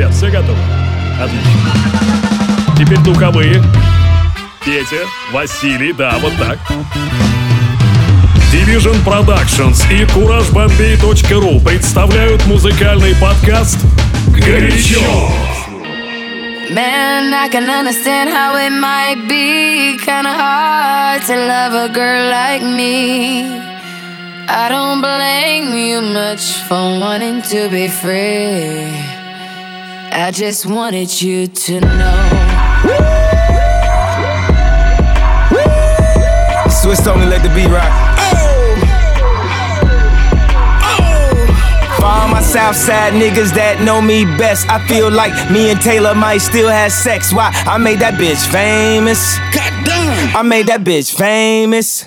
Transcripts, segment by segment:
Ребят, все готовы? Отлично. Теперь духовые. Петя, Василий, да, вот так. Division Productions и CourageBombay.ru представляют музыкальный подкаст «Горячо». Man, I can understand how it might be kinda hard to love a girl like me. I don't blame you much for wanting to be free. I just wanted you to know. Swiss only let the beat rock. For all my Southside niggas that know me best, I feel like me and Taylor might still have sex. Why? I made that bitch famous. Goddamn. I made that bitch famous.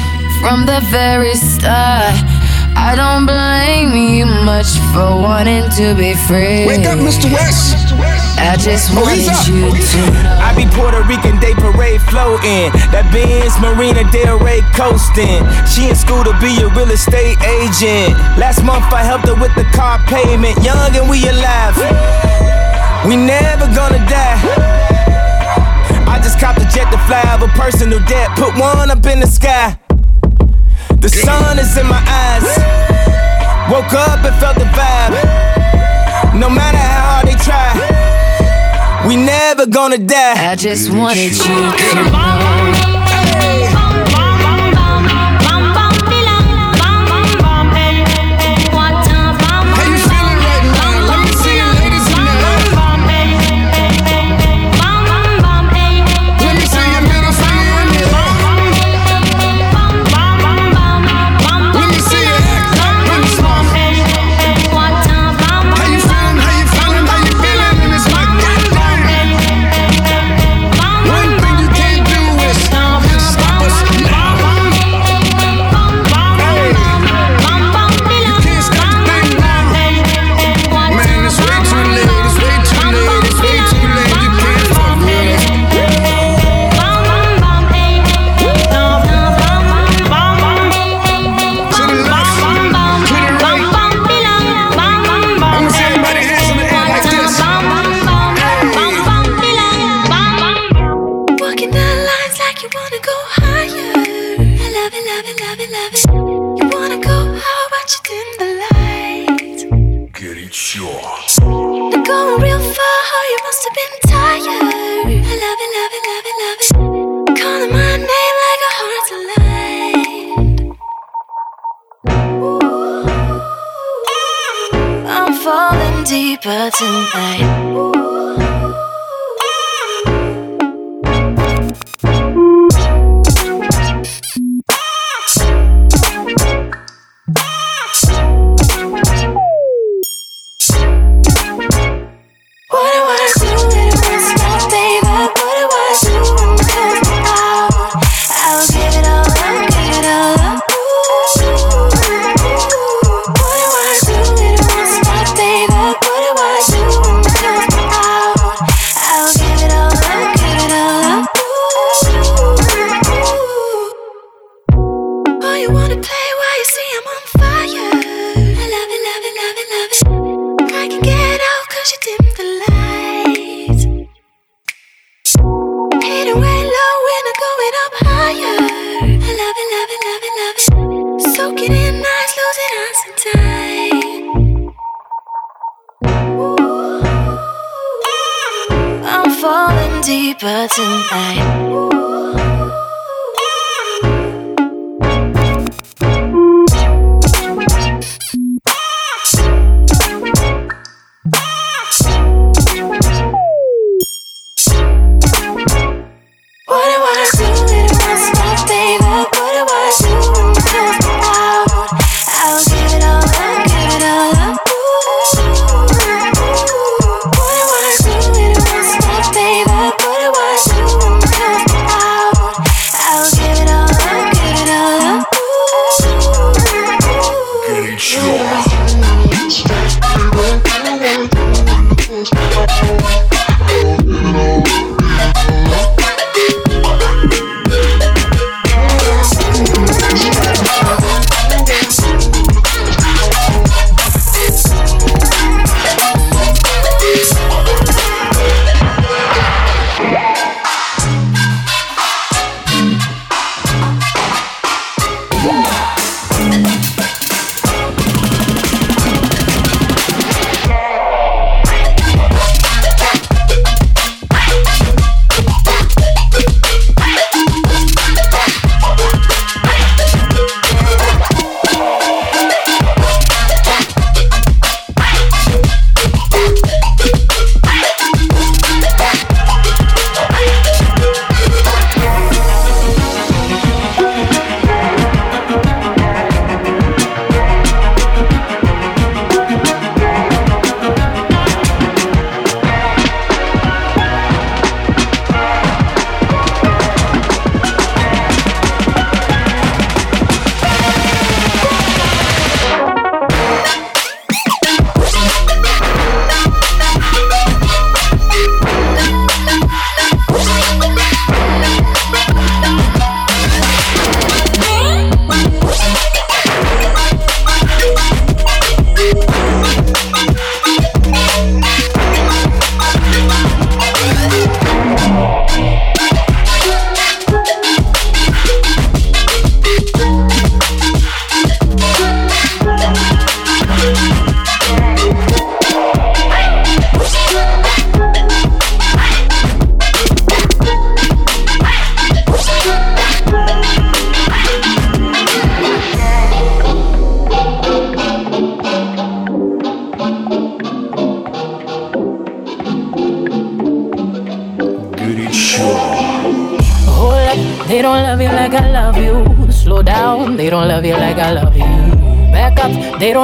from the very start. I don't blame you much for wanting to be free. Wake up, Mr. West. I just Oh, wanted you oh, to. I be Puerto Rican Day Parade floating. That Benz Marina Del Rey coasting. She in school to be a real estate agent. Last month I helped her with the car payment. Young and we alive. We never gonna die. I just copped a jet to fly over personal debt. Put one up in the sky. The sun is in my eyes. Woke up and felt the vibe. No matter how hard they try, we never gonna die. I just wanted you to know. Tonight.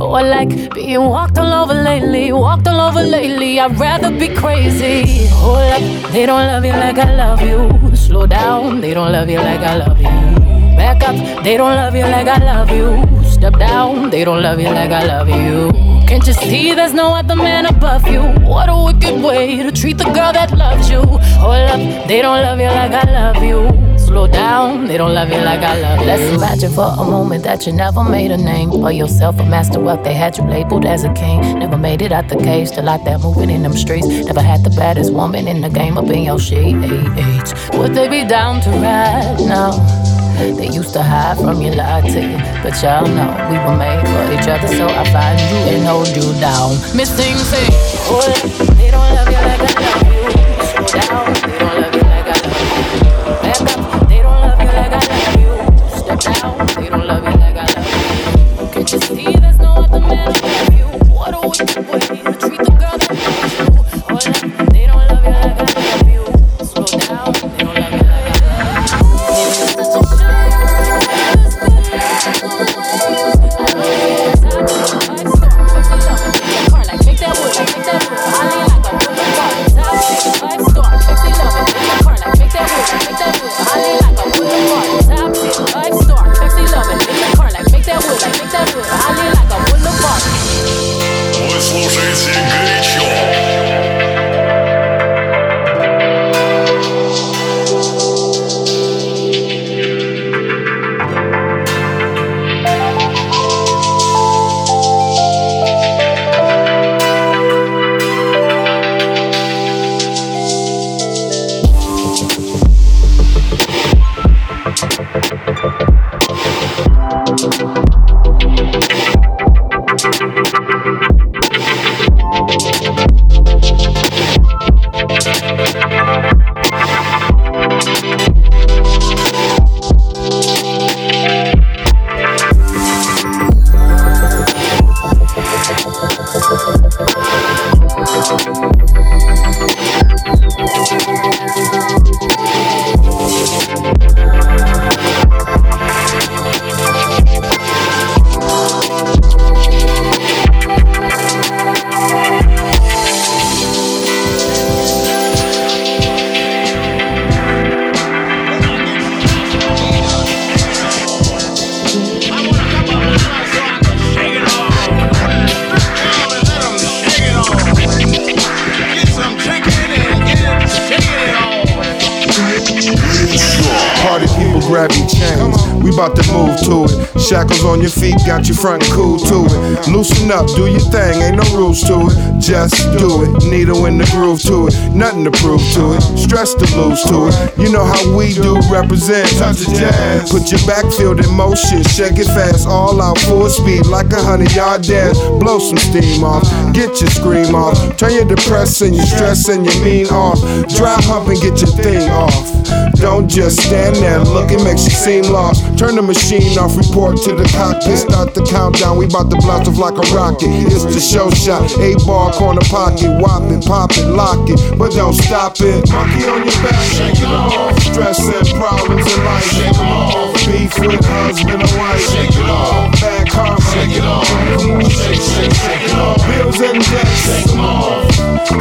Oh, or like being walked all over lately, walked all over lately. I'd rather be crazy. Oh, Hold up, they don't love you like I love you. Slow down, they don't love you like I love you. Back up, they don't love you like I love you. Step down, they don't love you like I love you. Can't you see there's no other man above you? What a wicked way to treat the girl that loves you. Hold up, they don't love you like I love you slow down. They don't love you like I love you. Let's imagine for a moment that you never made a name for yourself, a master wealth. They had you labeled as a king. Never made it out the cage, still out there moving in them streets. Never had the baddest woman in the game up in your sheets. Would they be down to ride now? They used to hide from you, lie to you. But y'all know we were made for each other, so I find you and hold you down. Miss Thing say, oh, they don't love up, do thing, ain't no rules to it. Just do it. Needle in the groove to it, nothing to prove to it. Stress to lose to it. You know how we do represent. Touch the jazz. Put your backfield in motion, shake it fast, all out full speed like a hundred yard dash. Blow some steam off, get your scream off. Turn your depression, your stress, and your mean off. Dry hump and get your thing off. Don't just stand there looking, makes you seem lost. Turn the machine off, report to the cockpit, start the countdown. We bout to blast off like a rocket. It's the show shot, eight ball corner pocket, whop it, pop it, lock it, but don't stop it. Monkey on your back, shake it off. Stress and problems in life, shake it off. Beef with husband and wife, shake it off. Bad karma, shake it off. Shake, shake, shake it off. Bills and debts, shake them off.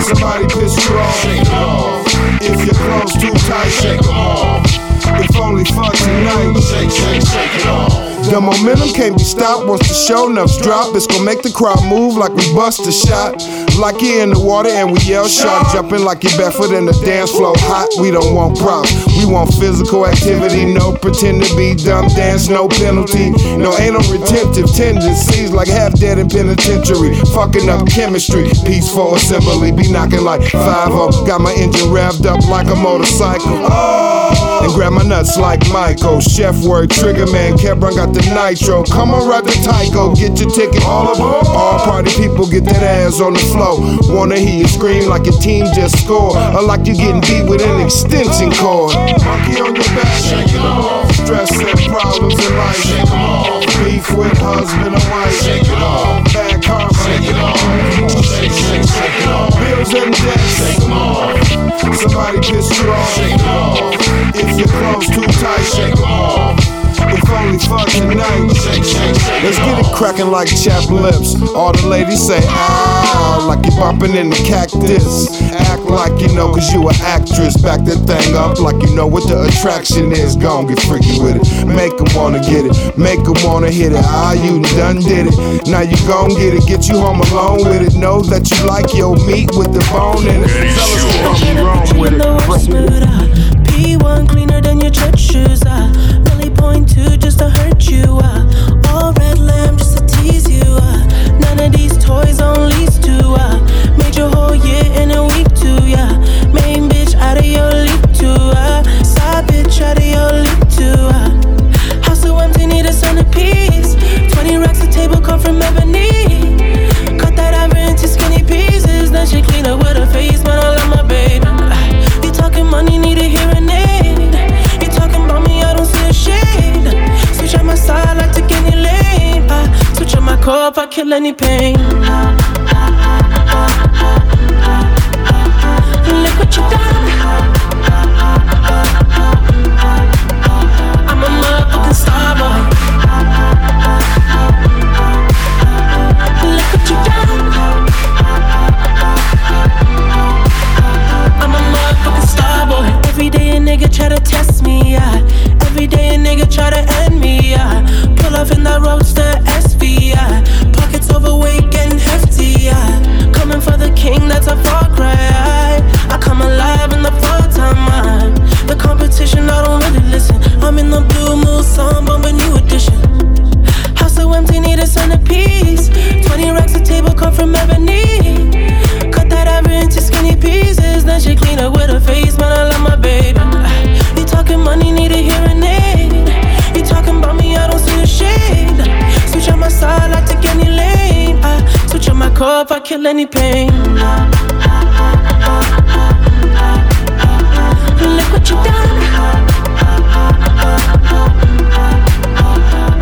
Somebody piss you off, shake it off. If your clothes too tight, shake them off. If only for tonight, shake, shake, shake it off. The momentum can't be stopped once the show nuts drop. It's gonna make the crowd move like we bust a shot. Like you in the water and we yell shot. Jumping like you barefoot in the dance floor hot. We don't want props. We want physical activity. No pretend to be dumb dance, no penalty. No, ain't no retentive tendencies like half dead in penitentiary. Fucking up chemistry. Peaceful assembly. Be knocking like 5 Got my engine revved up like a motorcycle. Oh. And grab my nuts like Michael. Chef word, trigger man. Kebron got the nitro. Come on, ride the Tyco. Get your ticket. All aboard. All party people get that ass on the floor. Wanna hear you scream like your team just scored. Or like you getting beat with an extension cord. Monkey on your back. Shake it off. Stress and problems in life. Shake them off. Beef with husband and wife. Shake it off. Bad karma. Shake it off. Shake, shake, shake it off. Bills and debts. Shake them off. Somebody pissed you off. Shake. If your clothes too tight. Shake them off. If only for tonight. Shake, shake, shake Let's get it cracking like chapped lips. All the ladies say, ow, like you bumping in the cactus. Act like you know, cause you an actress. Back that thing up like you know what the attraction is. Gon' get freaky with it. Make 'em wanna get it. Make 'em wanna hit it. Ah, you done did it. Now you gon' get it. Get you home alone with it. Know that you like your meat with the bone in it. Tell us what wrong, wrong with it. Worst mood, uh, P1 cleaner than your church shoes, uh, Really point two just to hurt you, uh, All red lamb just to tease you, uh, None of these toys on lease Made your whole year in a week too, yeah. Main bitch out of your league too, Side bitch out of your league too, so empty, need a centerpiece. 20 racks a table come from ebony. Cup, I kill any pain. Look what you done. I'm a motherfucking star boy. Look what you done. I'm a motherfucking star boy. Every day a nigga try to test me, yeah. Every day a nigga try to end me, yeah. Pull off in that roadster SV, yeah. Pockets overweight, getting hefty, yeah. Coming for the king, that's a far cry. I come alive in the full time, man. The competition, I don't really listen. I'm in the blue Mulsanne, bumping new edition. House so empty, need a centerpiece. 20 racks a table come from ebony. Cut that ever into skinny pieces. Then she clean up with her face. Cup, I kill any pain. Look what you done.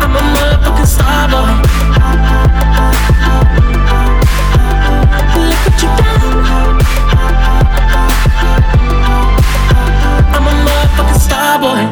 I'm a motherfucking star boy. Look what you done. I'm a motherfucking star boy.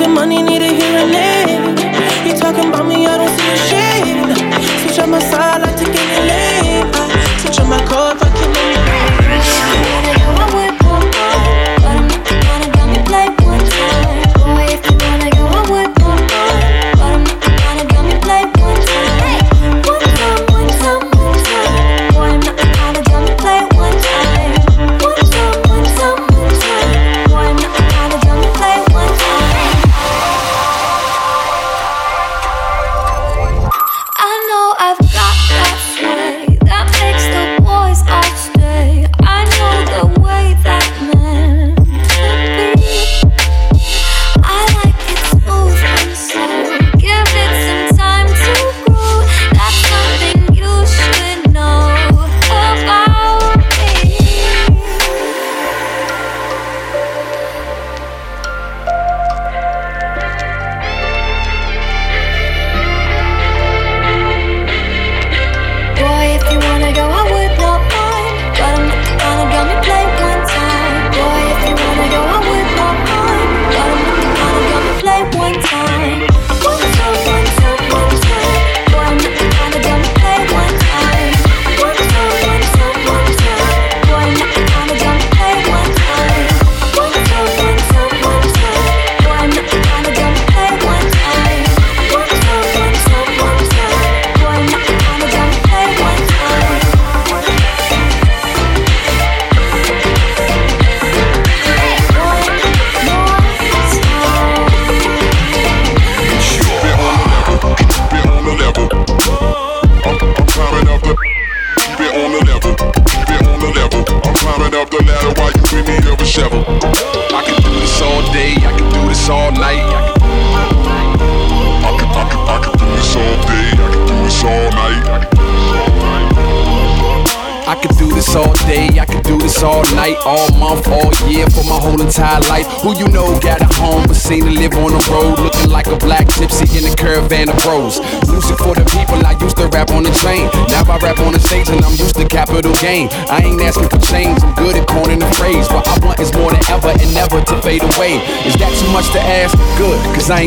Talking money, need a hearing aid. You talking about me, I don't see a shade. Switch on my side,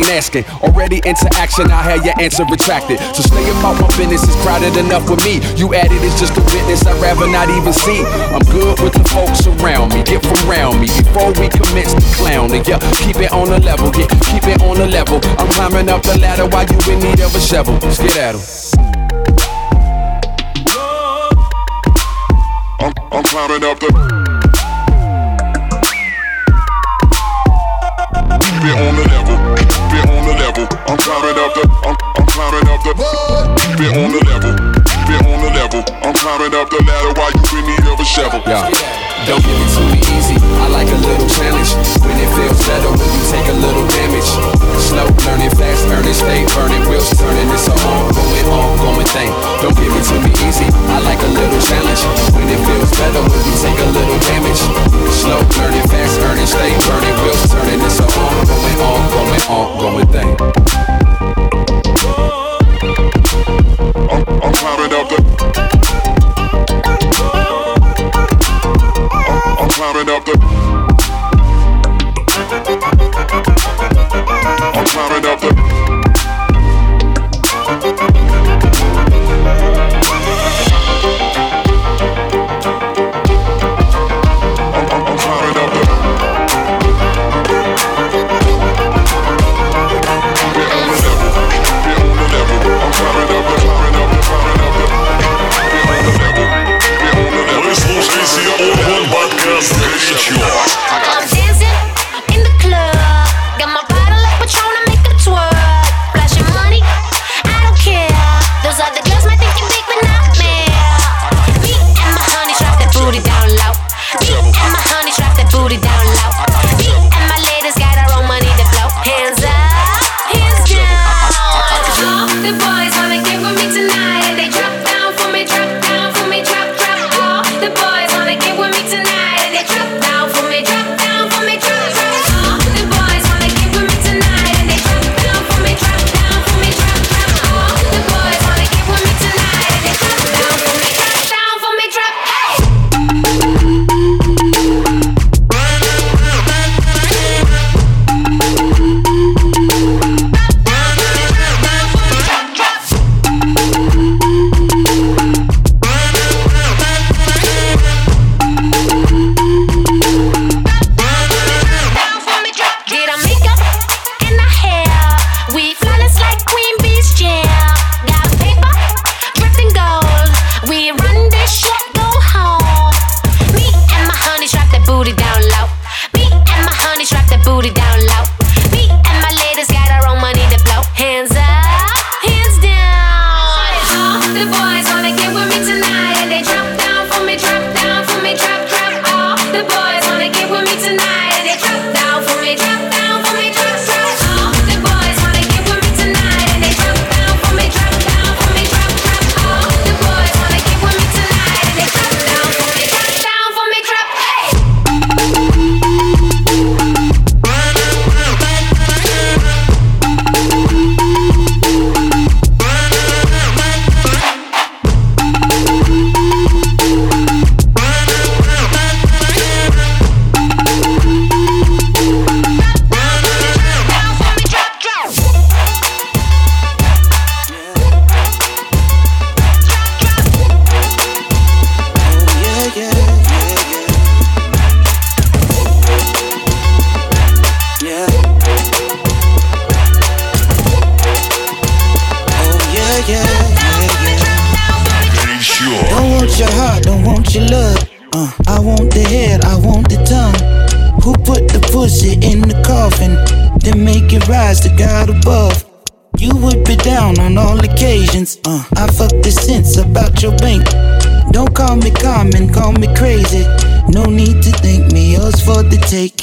ain't asking. Already into action, I had your answer retracted. So stay about my business, it's crowded enough with me. You added is just a witness, I'd rather not even see. I'm good with the folks around me, get from around me before we commence the clowning. Yeah, keep it on the level, yeah, keep it on the level. I'm climbing up the ladder while you in need of a shovel. Let's get at em. I'm, I'm climbing up the. Keep it on the level it on the level. I'm climbing up the, I'm, I'm climbing up the. What? Keep it on the level. Keep it on the level. I'm climbing up the ladder while you in need of a shovel. Yeah. Don't give it to me easy. I like a little challenge. When it feels better, when you take a little damage. Slow learning, fast earning, stay burning, wheels turning. It's a ongoing, ongoing thing. Don't give it to me easy. I like a little challenge. When it feels better, when you take a little damage. Slow learning, fast earning, stay burning, wheels turning. It's a ongoing, ongoing, ongoing thing. I'm, I'm climbing up the. climbing up the. I'm climbing up.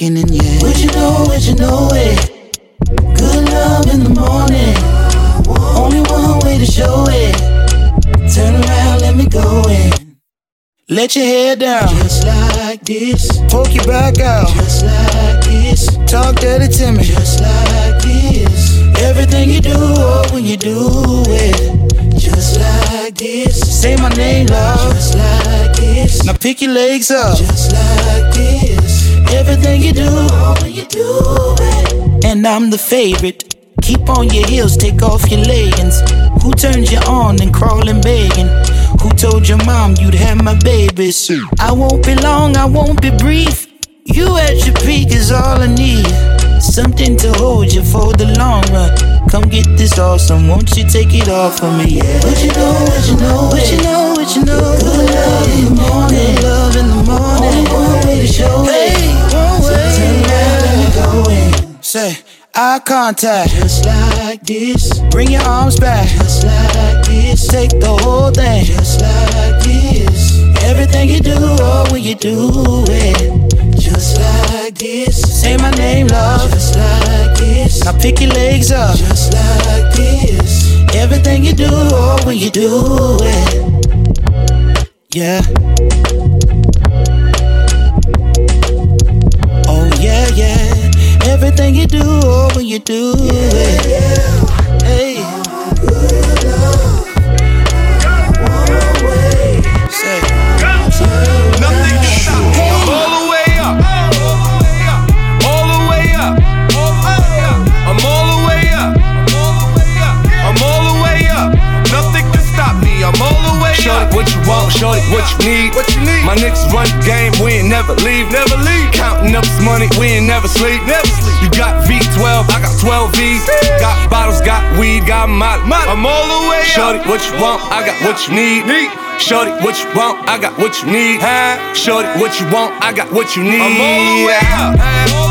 beginning, yeah. Would you know, would you know it? Good love in the morning. Only one way to show it. Turn around, let me go in. Let your hair down. Just like this. Poke your back out. Just like this. Talk dirty to me. Just like this. Everything you do, oh, when you do it. Just like this. Say my name, love. Just like this. Now pick your legs up. Just like this. Everything you do, when you do it. And I'm the favorite. Keep on your heels, take off your leggings. Who turned you on and crawling begging? Who told your mom you'd have my babies? I won't be long, I won't be brief. You at your peak is all I need. Something to hold you for the long run. Come get this awesome, won't you take it off of me? Yeah. What you know, what you know, What you know, what you know? Good love in the morning. Love in the morning. Only one way to show it. Say, eye contact. Just like this, Bring your arms back. just like this, Take the whole thing. just like this. Everything you do, oh, when you do it. Just like this, Say my name, love. just like this, Now pick your legs up. just like this. Everything you do, oh, when you do it. Yeah. Everything you do, oh, when you do it. What you want? Shorty, what you need? What you need? My niggas run the game. We ain't never leave. Never leave. Counting up this money. We ain't never sleep. Never sleep. You got V12. I got 12 V's. Got bottles. Got weed. Got molly. I'm all the way up. Shorty, what you want? I got what you need. Shorty, what you want? I got what you need. Shorty, what you want? I got what you need. I'm all the way up.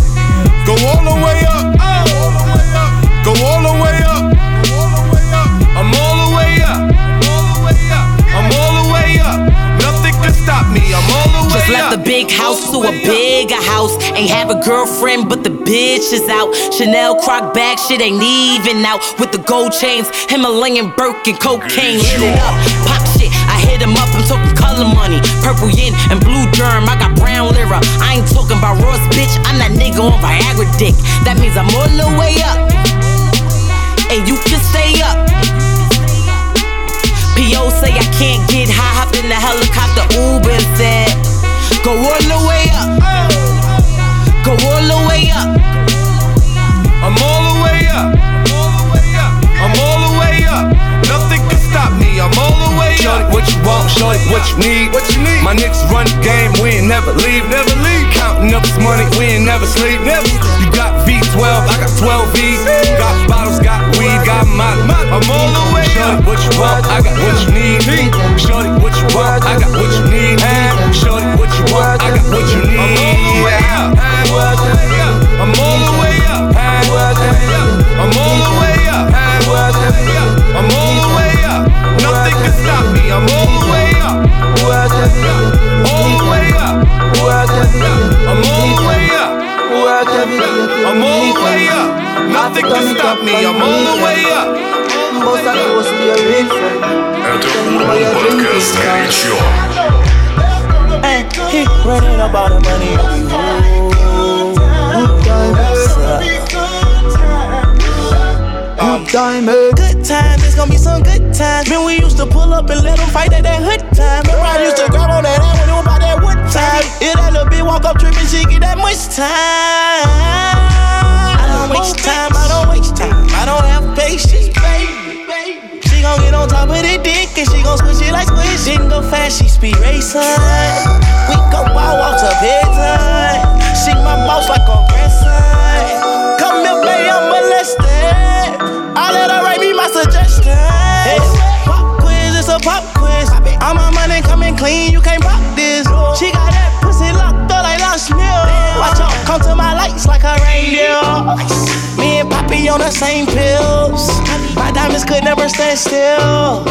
Go all the way up. Go all the way up. I'm all the way up. I'm all the way up. Nothing can stop me. I'm all the way Just left the big house to a bigger house. Ain't have a girlfriend, but the bitch is out. Chanel croc bag, shit ain't even out. With the gold chains, Himalayan Birkin, cocaine. Lit it up, pop shit. I hit him up, color money. Purple yin and blue germ, I got brown lira. I ain't talking about Ross, bitch. I'm that nigga on Viagra dick. That means I'm all the way up. And you can stay up. P.O. say I can't get high, hopped in the helicopter, Uber said, Go all the way up. Shorty, what you want? Shorty, what you need? What you need? My niggas run the game. We ain't never leave. Never leave. Counting up this money. We ain't never sleep. Never. You got V12. I got 12 V's. Got bottles. Got weed. Got molly. I'm all the way up. Shorty, what you want? I got what you need. Shorty, what you want? I got what you need. Shorty, what you want? I got what you need. I'm all the way up. I'm all the way up. All the way up. I'm all the way up. I'm all the way up. Nothing can stop me. I'm all the way up. Это Урбан Подкаст горячо. Hey, he running about the money. Diamond. Good times, it's gonna be some good times. Man, we used to pull up and let them fight at that hood time. Remember, I used to grab on that ass when it was about that wood time. If that little bitch walk up tripping, she get that much time. I don't waste time, I don't waste time. I don't have patience, baby. She gon' get on top of the dick and she gon' squish it like squish. Didn't go fast, she speed racing. Be on the same pills. My diamonds could never stand still.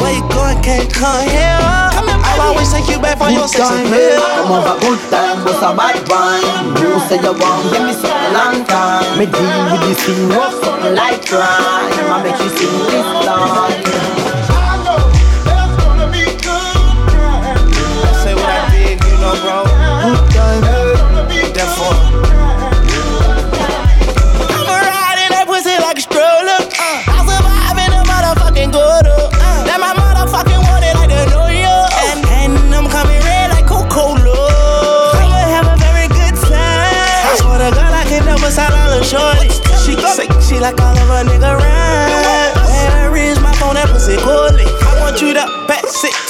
Where you going, can't come here. I'll always take you back for your sexy pill. Eh? Come over, good time, what's a bad wine? You say you want, give me something long time. Me deal with this thing, rough something like crime. I make you sing this line.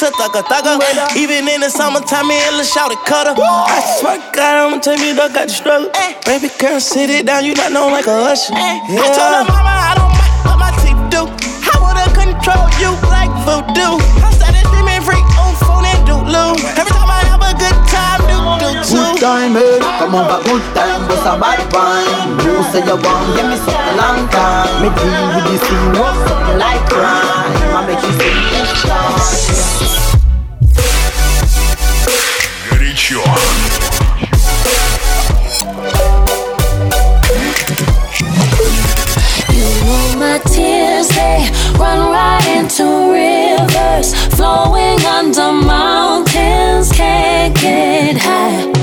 To thugger thugger. Even in the summertime, me and Lil Shouty cutter. I swear to God, I'ma tell you, dog got the struggle. Eh. Baby girl, sit it down, you not known like a usher. Eh. I told her mama I don't like what my teeth do. I wanna control you like voodoo. time, eh? Come over, good time, what's a bad wine? You say you want, give me something long time. Me deal with this thing, rough something like crime. I make you sing this line. Горячо. You know my tears, they run right into rivers, flowing under mountains, can't get high.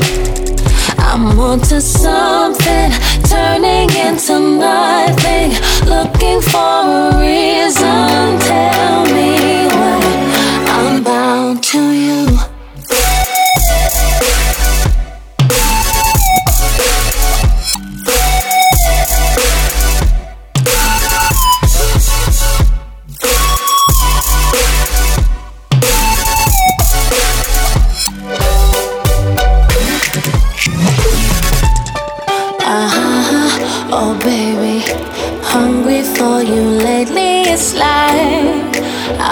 I'm onto something, turning into nothing, looking for a reason. Tell me why I'm bound to you.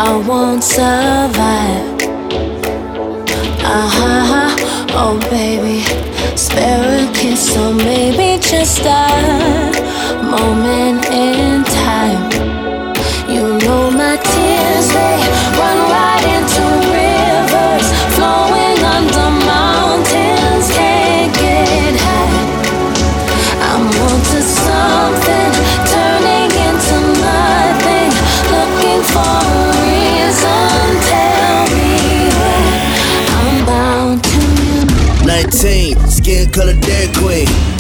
I won't survive. Uh-huh, oh baby, spare a kiss or maybe just a moment in time.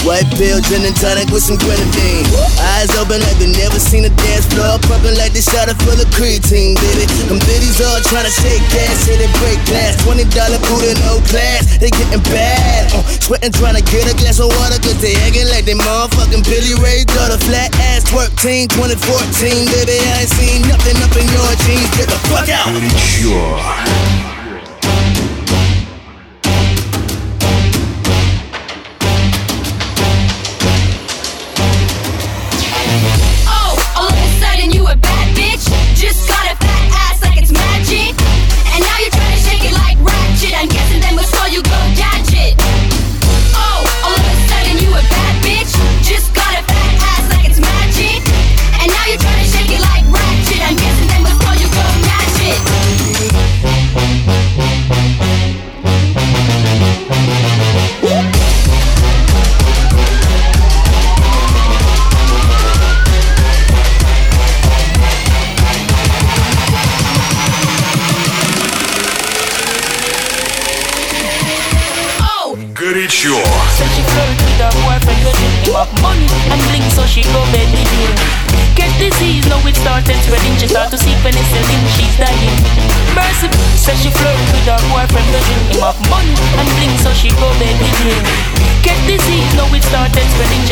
White pill, gin and tonic with some grenadine. Eyes open like they never seen a dance floor. Pumping like they shot it full of creatine, baby. Them biddies all trying to shake ass, hit it break glass. $20 booty, no class. They getting bad. Uh, sweating trying to get a glass of water, cause they acting like they motherfucking Billy Ray daughter. Flat ass, twerk team, 2014, baby. I ain't seen nothing up in your jeans. Get the fuck out. Pretty sure.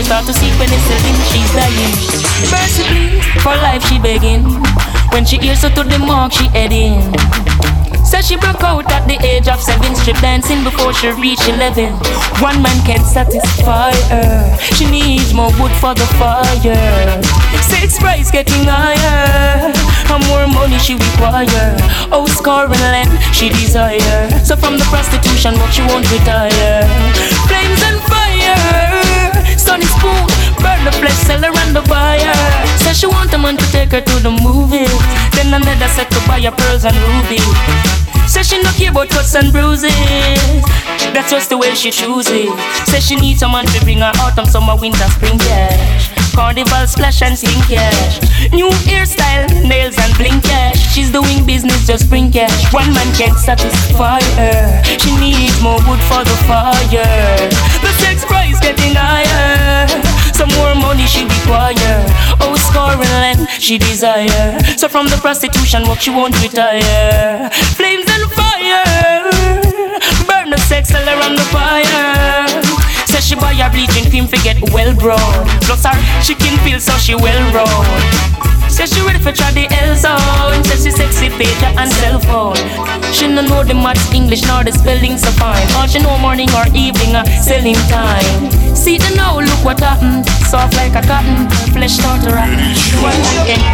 Start to see penicillin, she's dying. Mercy, please, for life she begging. When she hears her to the mark, she heading. Says she broke out at the age of seven, strip dancing before she reached eleven. One man can't satisfy her. She needs more wood for the fire. Six price getting higher. And more money she require. Oh, scoring land she desire. So from the prostitution, but she won't retire. Flames set to buy her pearls and rubies. Says she no care about cuts and bruises. That's just the way she chooses. Says she needs someone to bring her autumn, summer, winter, spring cash. Carnival splash and sing cash. New hairstyle, nails and bling cash. She's doing business, just bring cash. One man can't satisfy her. She needs more wood for the fire. The sex price getting higher. Some more money she require. Oh, scoring land she desire. So from the prostitution work she won't retire. Flames and fire. Burn the sex all around the fire. Says she buy her bleaching cream to get well brown. Plus her chicken feel so she well round. Says she ready for try the L zone. Says she sexy pager and cell phone. She no know the maths, English nor the spelling so fine. All she know morning or evening uh, selling time. See the now, look what happened. Soft like a cotton, flesh start to rotten. One weekend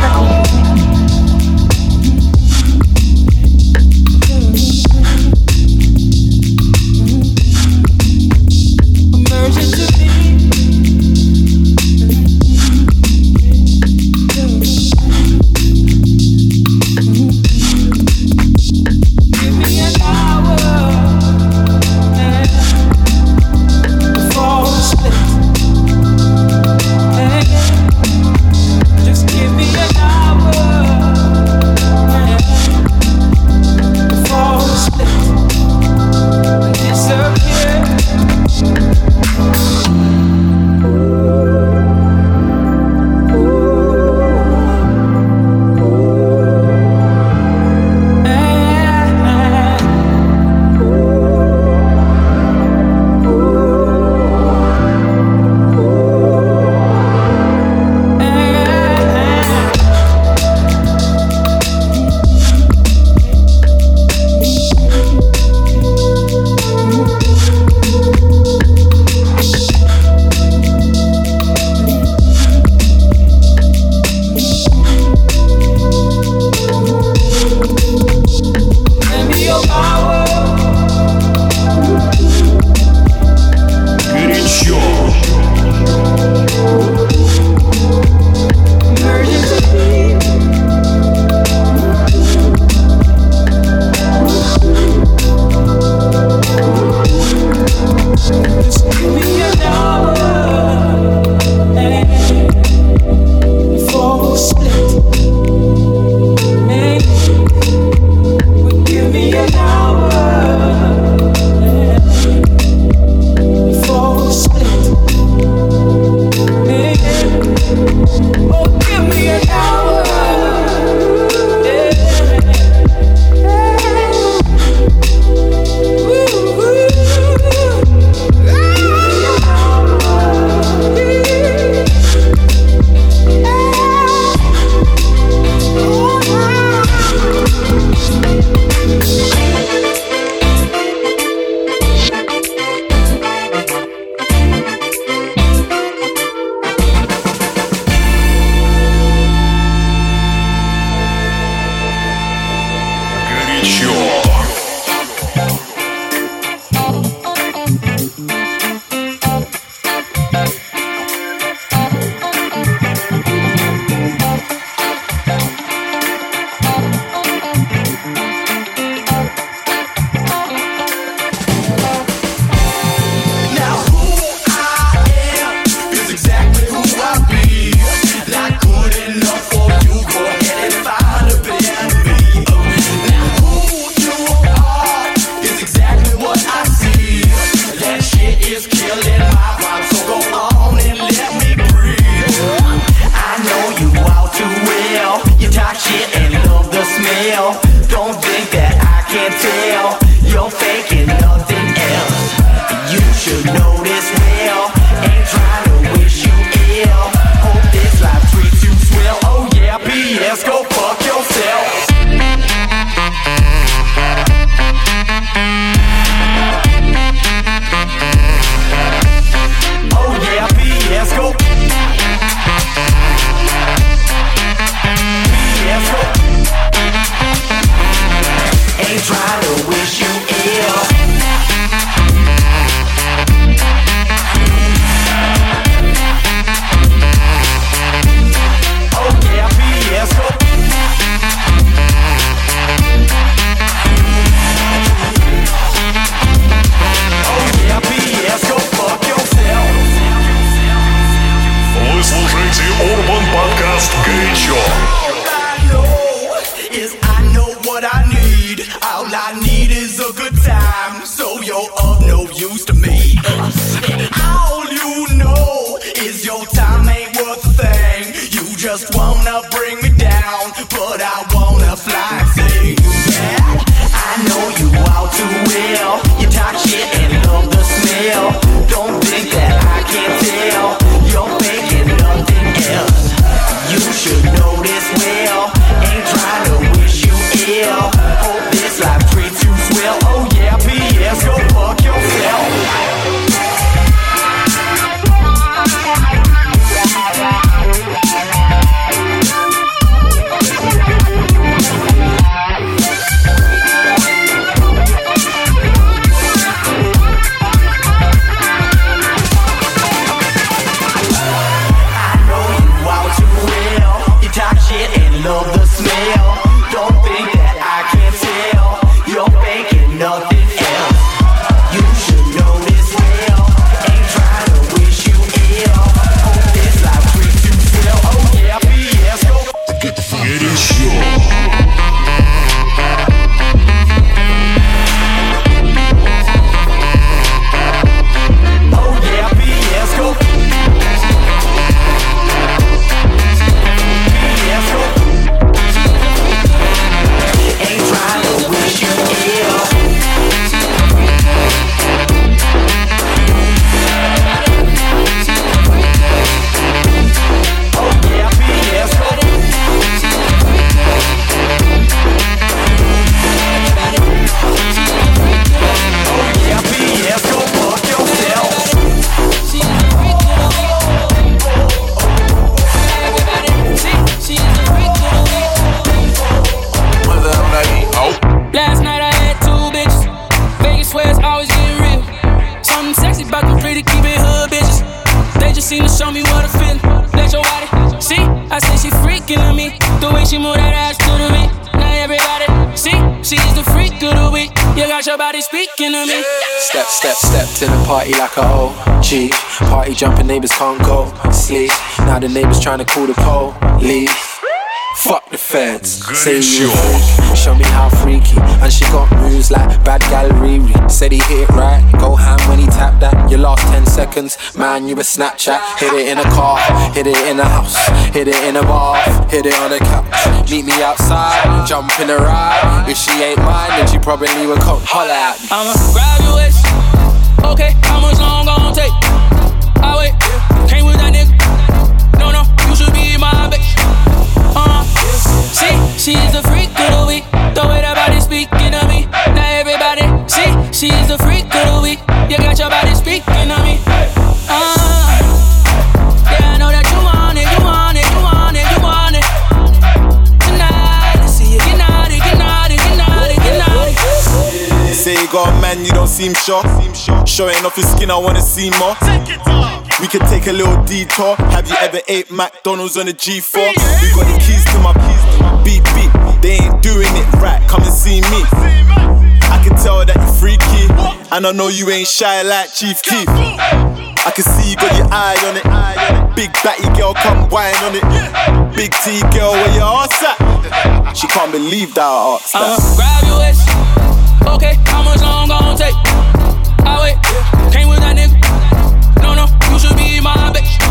just wanna bring me down, but I You your body speaking to me. Step, step, step to the party like a OG. Party jumping, neighbors can't go sleep. Now the neighbors trying to call the police. Fuck the feds. Say you a. Show me how freaky. And she got moves like bad gal Riri. Said he hit it right. Go ham when he tapped that. You last 10 seconds, man, you a Snapchat. Hit it in a car, hit it in a house, hit it in a bar, hit it on a couch. Meet me outside, jump in a ride. If she ain't mine, then she probably would come holla at me. I'ma grab your waist. Okay, how much long gon' take? I wait, came with she's a freak of the week. The way that body speaking to me. Now everybody, see, she's a freak of the week. You got your body speaking to me. Uh, yeah, I know that you want it, you want it, you want it, you want it. Tonight, let's see you get naughty, get naughty, get naughty, get naughty. Say you got a man, you don't seem sure. Showing off your skin, I wanna see more. We could take a little detour. Have you ever ate McDonald's on a G4? We got the keys to my keys to my beep beep. They ain't doing it right. Come and see me. I can tell that you're freaky, and I know you ain't shy like Chief Keef. I can see you got your eye on it. Big batty girl, come whine on it. Big T girl, where your ass at? She can't believe that I asked I'ma grab your waist. Okay, how much long gon' take? I wait, came with that nigga. Bitch.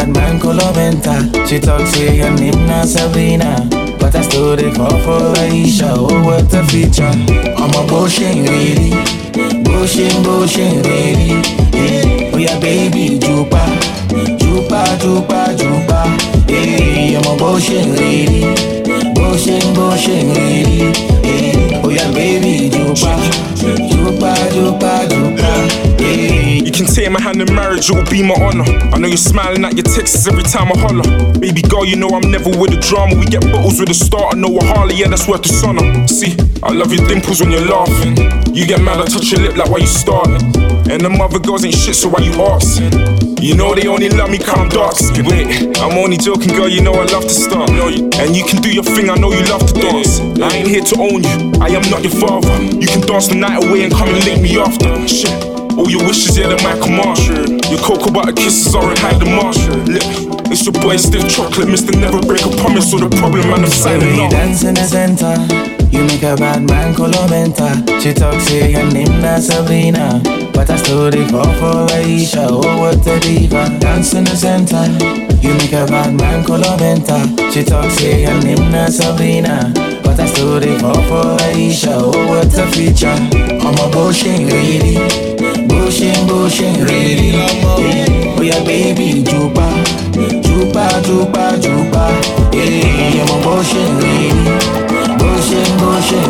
Bad man color mental. She talk say her name na Sabrina, but I still dey fall for Aisha. Oh what a feature, I'm a bushing lady, bushing bushing lady. Yeah. Oh yeah baby, jupa, jupa jupa jupa. Hey, I'm a bushing lady, bushing bushing lady. Hey, oh yeah baby, jupa, jupa jupa jupa. Take my hand and marry pledge, it'll be my honor. I know you're smiling at your texts every time I holler. Baby girl, you know I'm never with the drama. We get bottles with a start, I know a Harley, yeah, that's worth the sauna. See, I love your dimples when you're laughing. You get mad, I touch your lip like why you starting. And them other girls ain't shit, so why you asking? You know they only love me calm darks. Wait, I'm only joking, girl. You know I love to start. And you can do your thing, I know you love to dance. I ain't here to own you, I am not your father. You can dance the night away and come and link me after. Shit. All your wishes, yeah, they're my command. Your cocoa butter kisses are in high demand. Look, it's your boy Stiff Chocolate, Mr. Never Break a Promise. So the problem, man, I'm signing We dance in the center. You make a bad man call colomenta. She talk say her name na Sabrina. But I still fall for Aisha. Oh, what a diva. Dance in the center. You make a bad man call colomenta. She talk say her name na Sabrina. But I still dey fall for Aisha. Oh, what a feature. I'm a bushing lady. Bushing, bushing lady. Oh, yeah, baby, Juba. Juba, Juba, Juba. Yeah, I'm a bushing lady. Bushing, bushing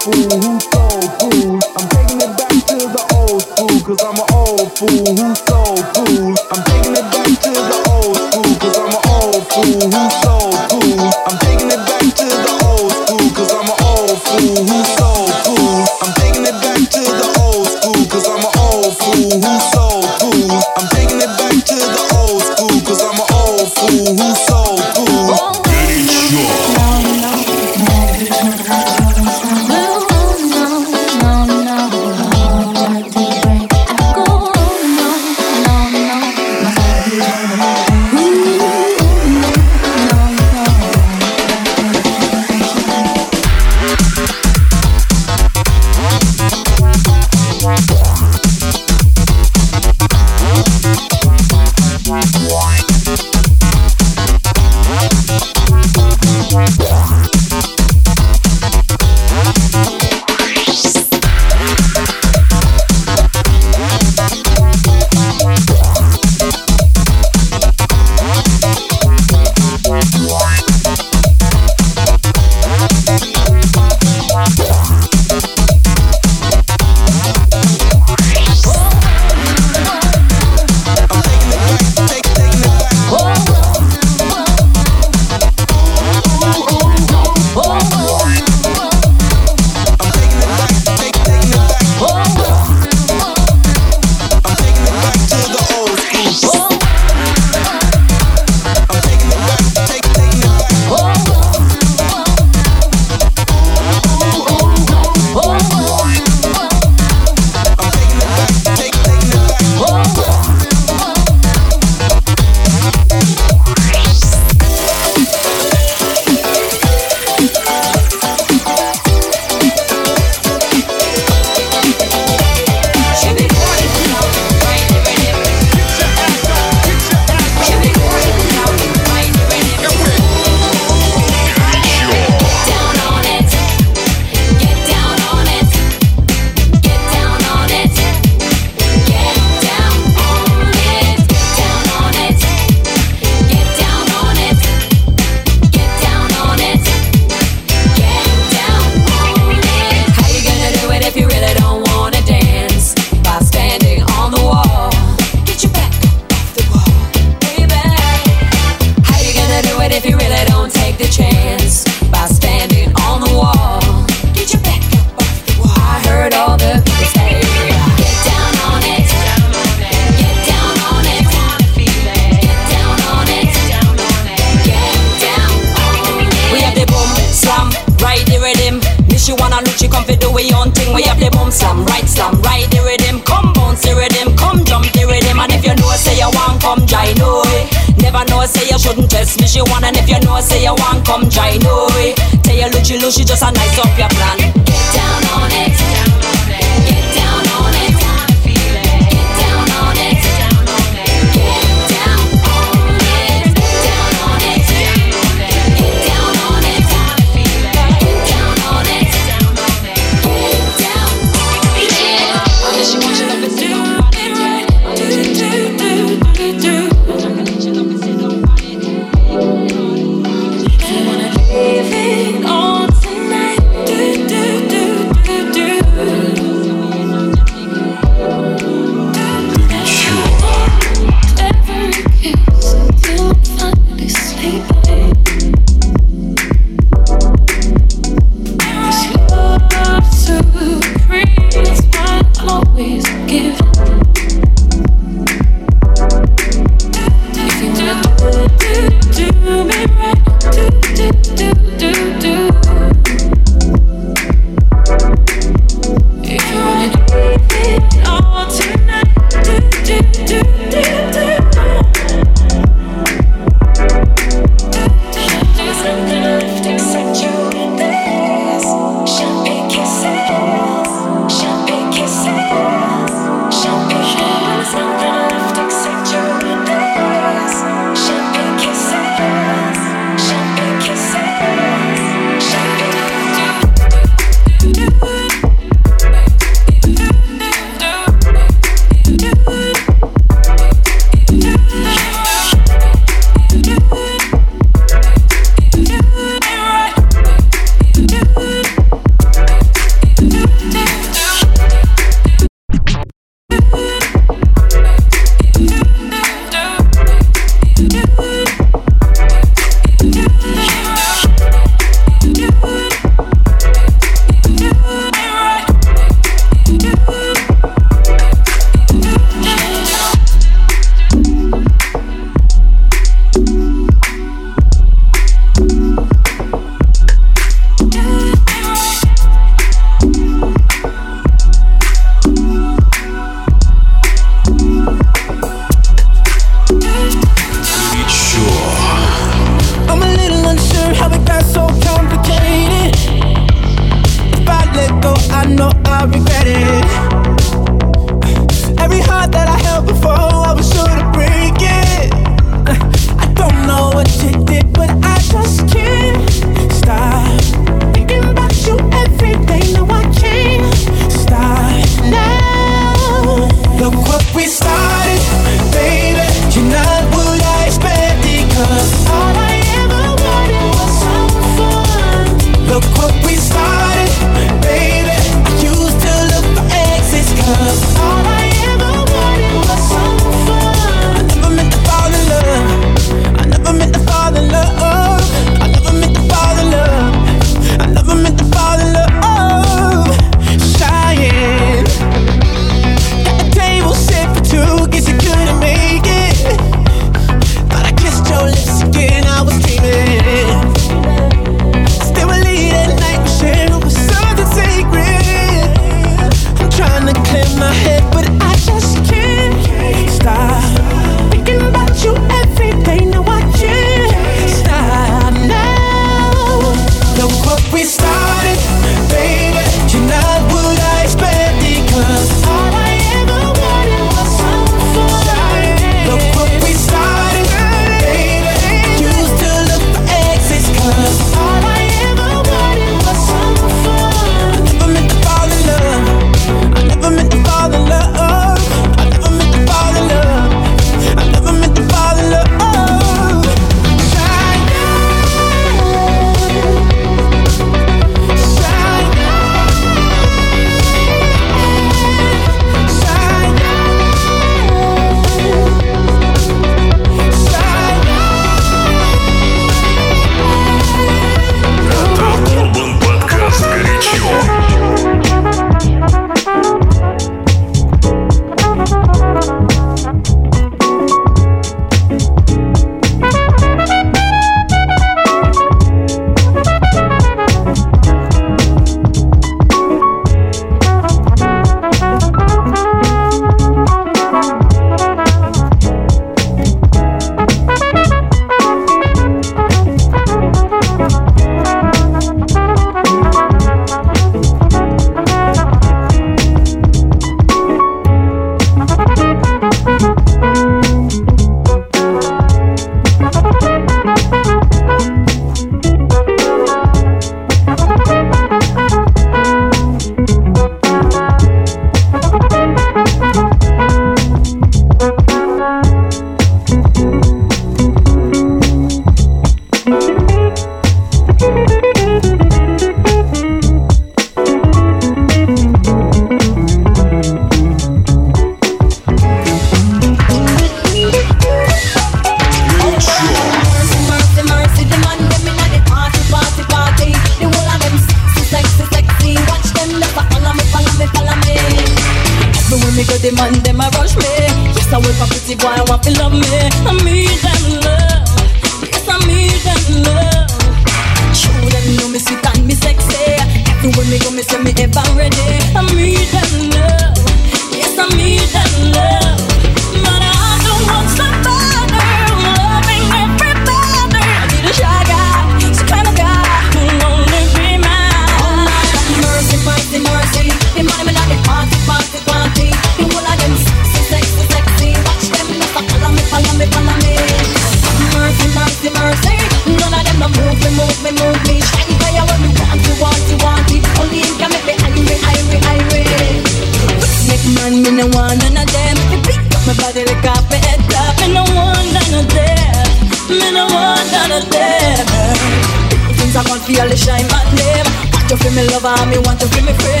Entonces me credit.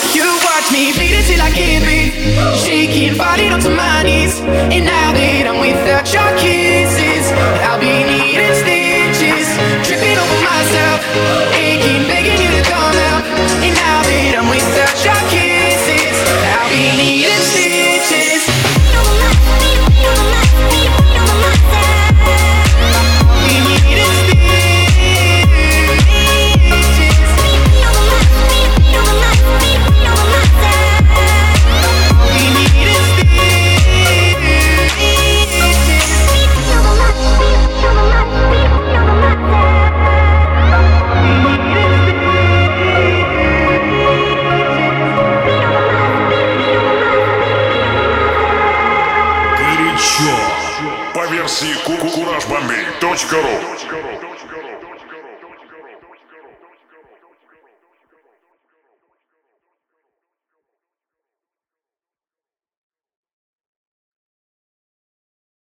me, bleeding till I can't breathe. Shaking, falling onto my knees. And now that I'm without your kisses, I'll be needing stitches. Tripping over myself, aching.